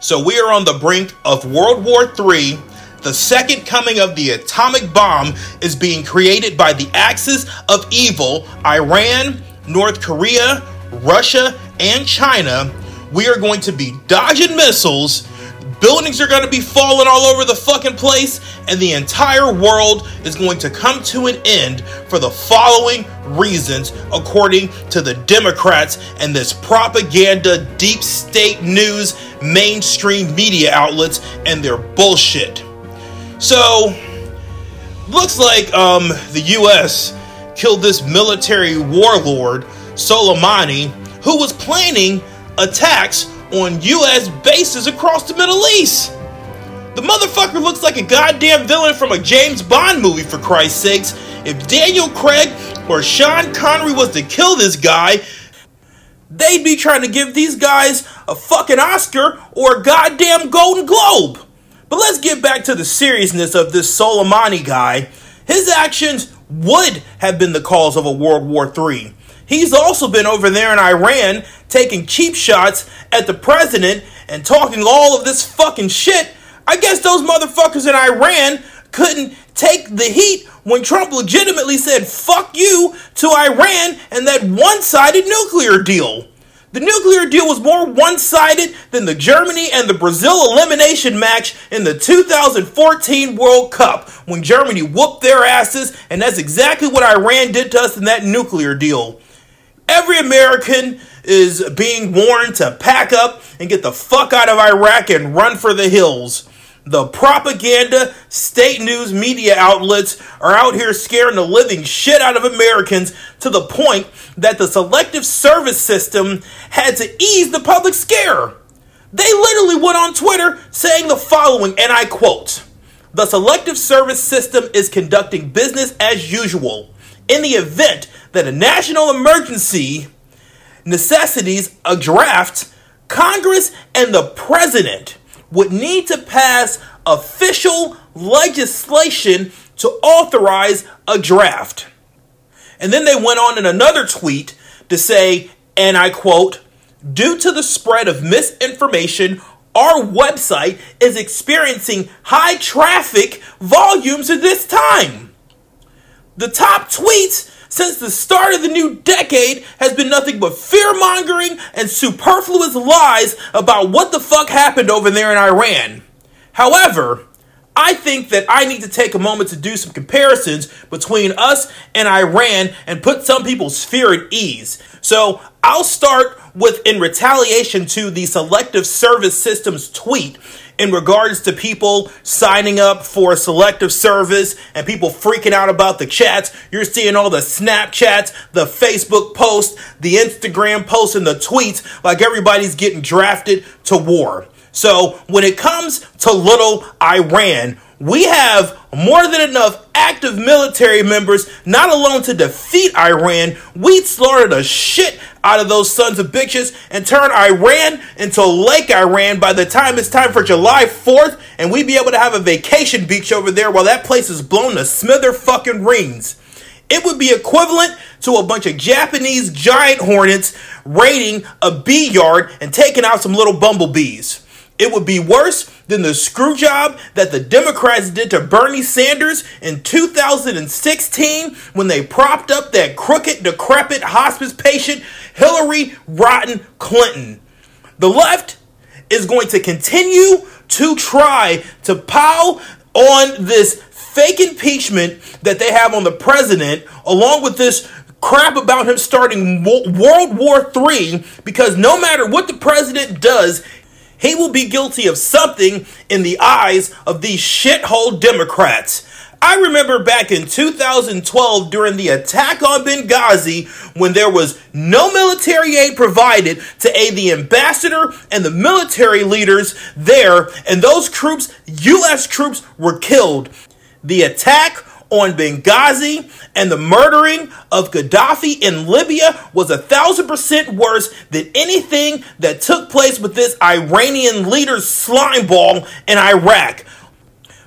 So we are on the brink of World War III. The second coming of the atomic bomb is being created by the axis of evil Iran, North Korea, Russia, and China. We are going to be dodging missiles Buildings are going to be falling all over the fucking place, and the entire world is going to come to an end for the following reasons, according to the Democrats and this propaganda, deep state news, mainstream media outlets, and their bullshit. So, looks like um, the U.S. killed this military warlord, Soleimani, who was planning attacks on U.S. bases across the Middle East. The motherfucker looks like a goddamn villain from a James Bond movie, for Christ's sakes. If Daniel Craig or Sean Connery was to kill this guy, they'd be trying to give these guys a fucking Oscar or a goddamn Golden Globe. But let's get back to the seriousness of this Soleimani guy. His actions would have been the cause of a World War III. He's also been over there in Iran taking cheap shots at the president and talking all of this fucking shit. I guess those motherfuckers in Iran couldn't take the heat when Trump legitimately said fuck you to Iran and that one sided nuclear deal. The nuclear deal was more one sided than the Germany and the Brazil elimination match in the 2014 World Cup when Germany whooped their asses, and that's exactly what Iran did to us in that nuclear deal. Every American is being warned to pack up and get the fuck out of Iraq and run for the hills. The propaganda, state news media outlets are out here scaring the living shit out of Americans to the point that the selective service system had to ease the public scare. They literally went on Twitter saying the following, and I quote The selective service system is conducting business as usual in the event that a national emergency necessities a draft, Congress and the president would need to pass official legislation to authorize a draft. And then they went on in another tweet to say, and I quote, due to the spread of misinformation, our website is experiencing high traffic volumes at this time. The top tweets since the start of the new decade has been nothing but fear mongering and superfluous lies about what the fuck happened over there in Iran. However, I think that I need to take a moment to do some comparisons between us and Iran and put some people's fear at ease. So I'll start with in retaliation to the Selective Service Systems tweet in regards to people signing up for a selective service and people freaking out about the chats. You're seeing all the Snapchats, the Facebook posts, the Instagram posts, and the tweets like everybody's getting drafted to war. So when it comes to little Iran, we have more than enough active military members not alone to defeat Iran, we'd slaughter the shit out of those sons of bitches and turn Iran into Lake Iran by the time it's time for July 4th and we'd be able to have a vacation beach over there while that place is blown to smither fucking rings. It would be equivalent to a bunch of Japanese giant hornets raiding a bee yard and taking out some little bumblebees. It would be worse than the screw job that the Democrats did to Bernie Sanders in 2016 when they propped up that crooked, decrepit hospice patient, Hillary Rotten Clinton. The left is going to continue to try to pile on this fake impeachment that they have on the president, along with this crap about him starting World War III, because no matter what the president does, he will be guilty of something in the eyes of these shithole Democrats. I remember back in 2012 during the attack on Benghazi when there was no military aid provided to aid the ambassador and the military leaders there, and those troops, U.S. troops, were killed. The attack on Benghazi and the murdering of Gaddafi in Libya was a thousand percent worse than anything that took place with this Iranian leader's slimeball in Iraq.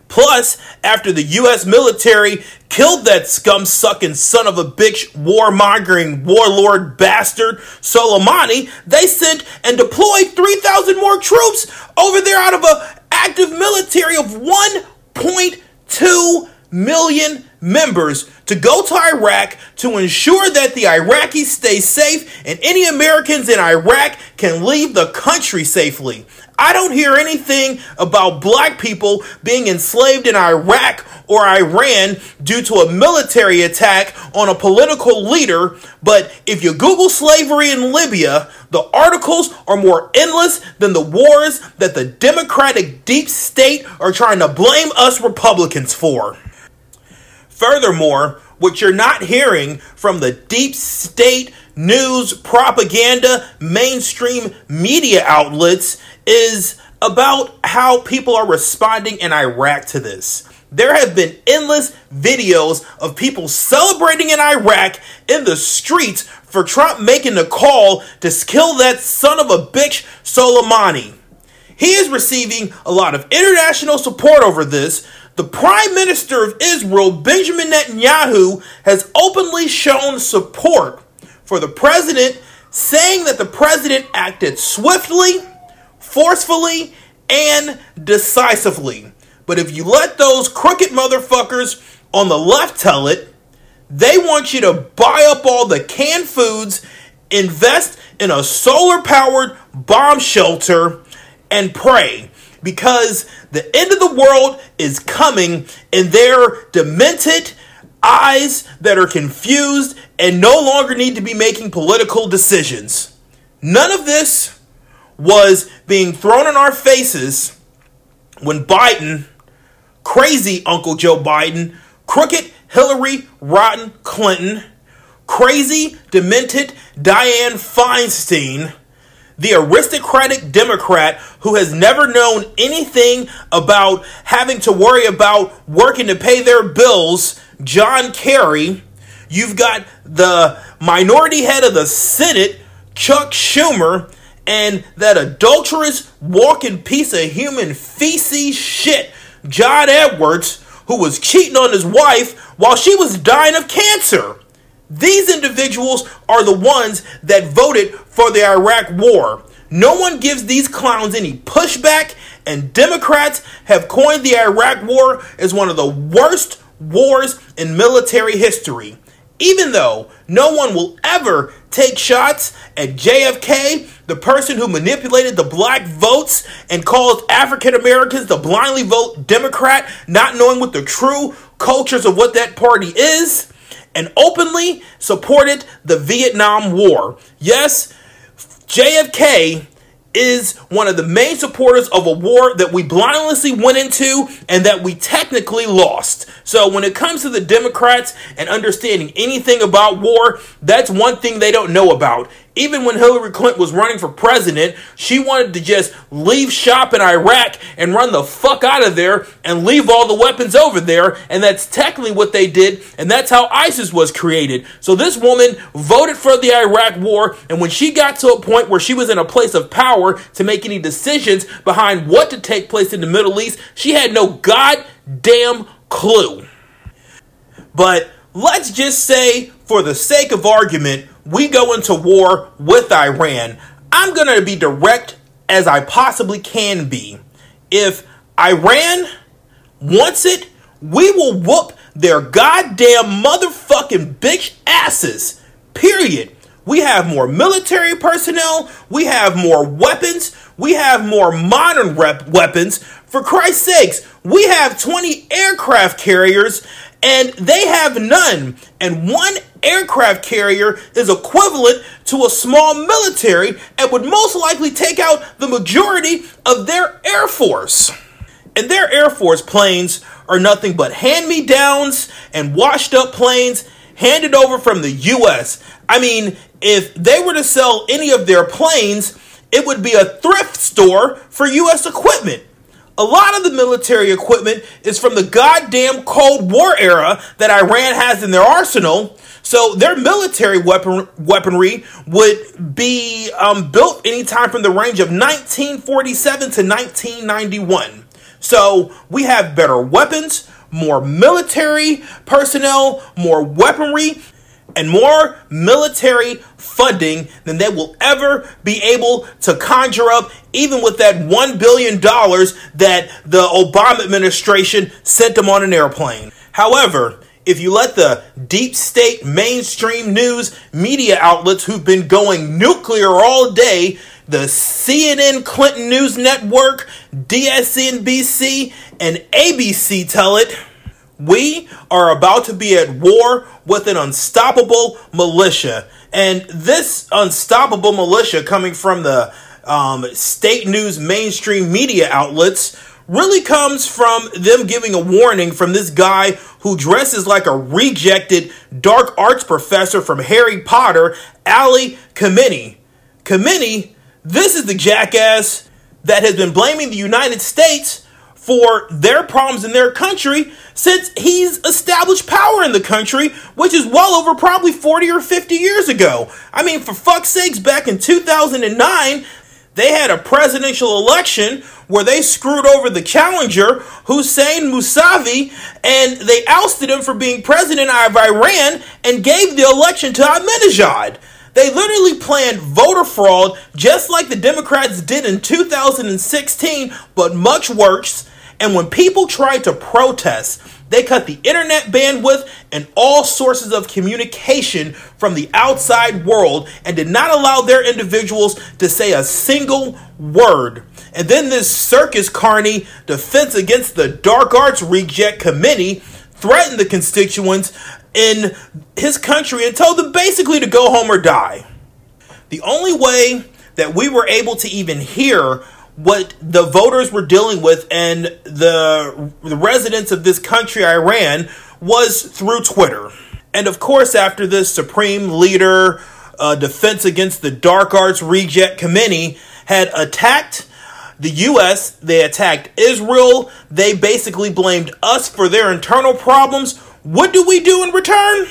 Plus, after the U.S. military killed that scum sucking son of a bitch, warmongering warlord bastard Soleimani, they sent and deployed 3,000 more troops over there out of an active military of 1.2 million members to go to Iraq to ensure that the Iraqis stay safe and any Americans in Iraq can leave the country safely. I don't hear anything about black people being enslaved in Iraq or Iran due to a military attack on a political leader, but if you Google slavery in Libya, the articles are more endless than the wars that the Democratic deep state are trying to blame us Republicans for. Furthermore, what you're not hearing from the deep state news, propaganda, mainstream media outlets is about how people are responding in Iraq to this. There have been endless videos of people celebrating in Iraq in the streets for Trump making the call to kill that son of a bitch Soleimani. He is receiving a lot of international support over this, the Prime Minister of Israel, Benjamin Netanyahu, has openly shown support for the president, saying that the president acted swiftly, forcefully, and decisively. But if you let those crooked motherfuckers on the left tell it, they want you to buy up all the canned foods, invest in a solar powered bomb shelter, and pray because the end of the world is coming and their demented eyes that are confused and no longer need to be making political decisions. None of this was being thrown in our faces when Biden, crazy Uncle Joe Biden, crooked Hillary Rotten Clinton, crazy, demented Diane Feinstein, the aristocratic Democrat who has never known anything about having to worry about working to pay their bills, John Kerry. You've got the minority head of the Senate, Chuck Schumer, and that adulterous walking piece of human feces shit, John Edwards, who was cheating on his wife while she was dying of cancer. These individuals are the ones that voted for the Iraq war. No one gives these clowns any pushback, and Democrats have coined the Iraq war as one of the worst wars in military history. Even though no one will ever take shots at JFK, the person who manipulated the black votes and caused African Americans to blindly vote Democrat, not knowing what the true cultures of what that party is and openly supported the Vietnam War. Yes, JFK is one of the main supporters of a war that we blindlessly went into and that we technically lost. So when it comes to the Democrats and understanding anything about war, that's one thing they don't know about. Even when Hillary Clinton was running for president, she wanted to just leave shop in Iraq and run the fuck out of there and leave all the weapons over there. And that's technically what they did. And that's how ISIS was created. So this woman voted for the Iraq war. And when she got to a point where she was in a place of power to make any decisions behind what to take place in the Middle East, she had no goddamn clue. But let's just say, for the sake of argument, we go into war with Iran. I'm going to be direct as I possibly can be. If Iran wants it, we will whoop their goddamn motherfucking bitch asses. Period. We have more military personnel. We have more weapons. We have more modern rep- weapons. For Christ's sakes, we have 20 aircraft carriers and they have none. And one aircraft carrier is equivalent to a small military and would most likely take out the majority of their air force. And their air force planes are nothing but hand me downs and washed up planes handed over from the US. I mean, if they were to sell any of their planes, it would be a thrift store for US equipment. A lot of the military equipment is from the goddamn Cold War era that Iran has in their arsenal. So their military weapon weaponry would be um, built anytime from the range of 1947 to 1991. So we have better weapons, more military personnel, more weaponry, and more military funding than they will ever be able to conjure up, even with that $1 billion that the Obama administration sent them on an airplane. However, if you let the deep state mainstream news media outlets who've been going nuclear all day, the CNN Clinton News Network, DSNBC, and ABC tell it, we are about to be at war with an unstoppable militia. And this unstoppable militia coming from the um, state news mainstream media outlets really comes from them giving a warning from this guy who dresses like a rejected dark arts professor from Harry Potter, Ali Khamenei. Khamenei, this is the jackass that has been blaming the United States for their problems in their country since he's established power in the country, which is well over probably 40 or 50 years ago. I mean, for fuck's sakes, back in 2009, they had a presidential election where they screwed over the challenger, Hussein Mousavi, and they ousted him for being president of Iran and gave the election to Ahmadinejad. They literally planned voter fraud just like the Democrats did in 2016, but much worse. And when people tried to protest, they cut the internet bandwidth and all sources of communication from the outside world and did not allow their individuals to say a single word. And then this circus carney defense against the dark arts reject committee threatened the constituents in his country and told them basically to go home or die. The only way that we were able to even hear what the voters were dealing with and the, the residents of this country, Iran, was through Twitter. And of course, after this supreme leader uh, defense against the dark arts reject Khamenei had attacked the U.S., they attacked Israel, they basically blamed us for their internal problems. What do we do in return?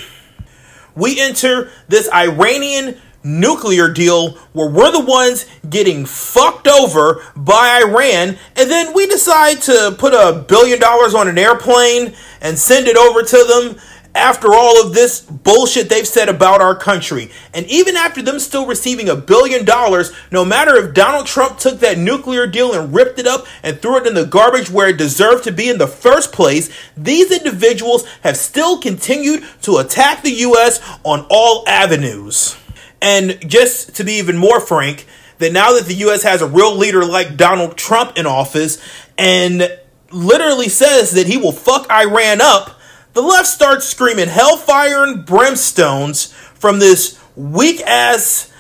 We enter this Iranian nuclear deal where we're the ones getting fucked over by Iran, and then we decide to put a billion dollars on an airplane and send it over to them after all of this bullshit they've said about our country. And even after them still receiving a billion dollars, no matter if Donald Trump took that nuclear deal and ripped it up and threw it in the garbage where it deserved to be in the first place, these individuals have still continued to attack the U.S. on all avenues. And just to be even more frank, that now that the U.S. has a real leader like Donald Trump in office and literally says that he will fuck Iran up, the left starts screaming hellfire and brimstones from this weak ass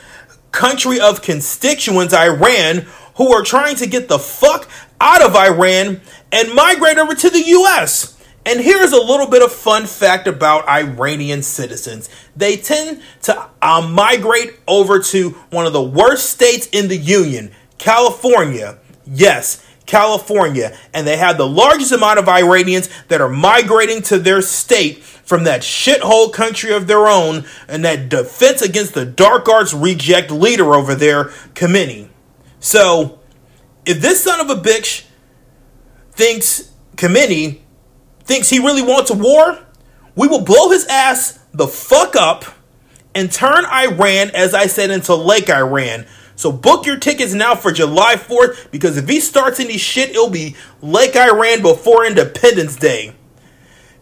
country of constituents, Iran, who are trying to get the fuck out of Iran and migrate over to the U.S. And here's a little bit of fun fact about Iranian citizens. They tend to uh, migrate over to one of the worst states in the Union, California. Yes, California. And they have the largest amount of Iranians that are migrating to their state from that shithole country of their own and that defense against the dark arts reject leader over there, Khamenei. So, if this son of a bitch thinks Khamenei thinks he really wants a war, we will blow his ass the fuck up and turn Iran, as I said, into Lake Iran. So book your tickets now for July 4th because if he starts any shit, it'll be Lake Iran before Independence Day.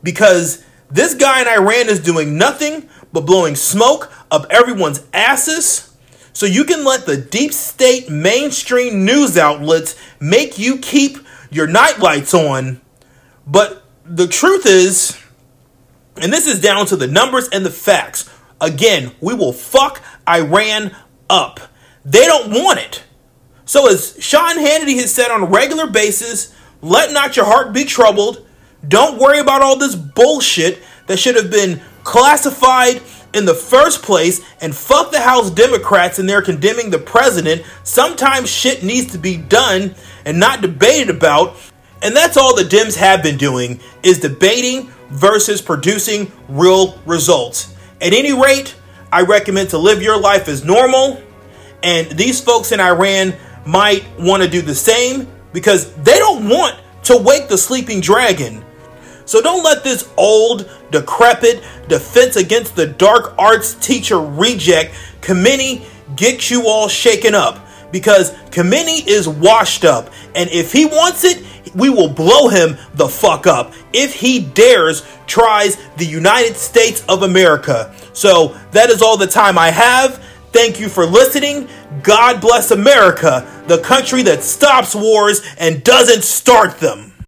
Because this guy in Iran is doing nothing but blowing smoke up everyone's asses. So you can let the deep state mainstream news outlets make you keep your nightlights on. But the truth is, and this is down to the numbers and the facts. Again, we will fuck Iran up. They don't want it. So, as Sean Hannity has said on a regular basis, let not your heart be troubled. Don't worry about all this bullshit that should have been classified in the first place and fuck the House Democrats and they're condemning the president. Sometimes shit needs to be done and not debated about. And that's all the Dems have been doing is debating versus producing real results. At any rate, I recommend to live your life as normal. And these folks in Iran might want to do the same because they don't want to wake the sleeping dragon. So don't let this old, decrepit, defense against the dark arts teacher reject Khamenei get you all shaken up. Because Khamenei is washed up. And if he wants it, we will blow him the fuck up if he dares tries the United States of America. So that is all the time I have. Thank you for listening. God bless America, the country that stops wars and doesn't start them.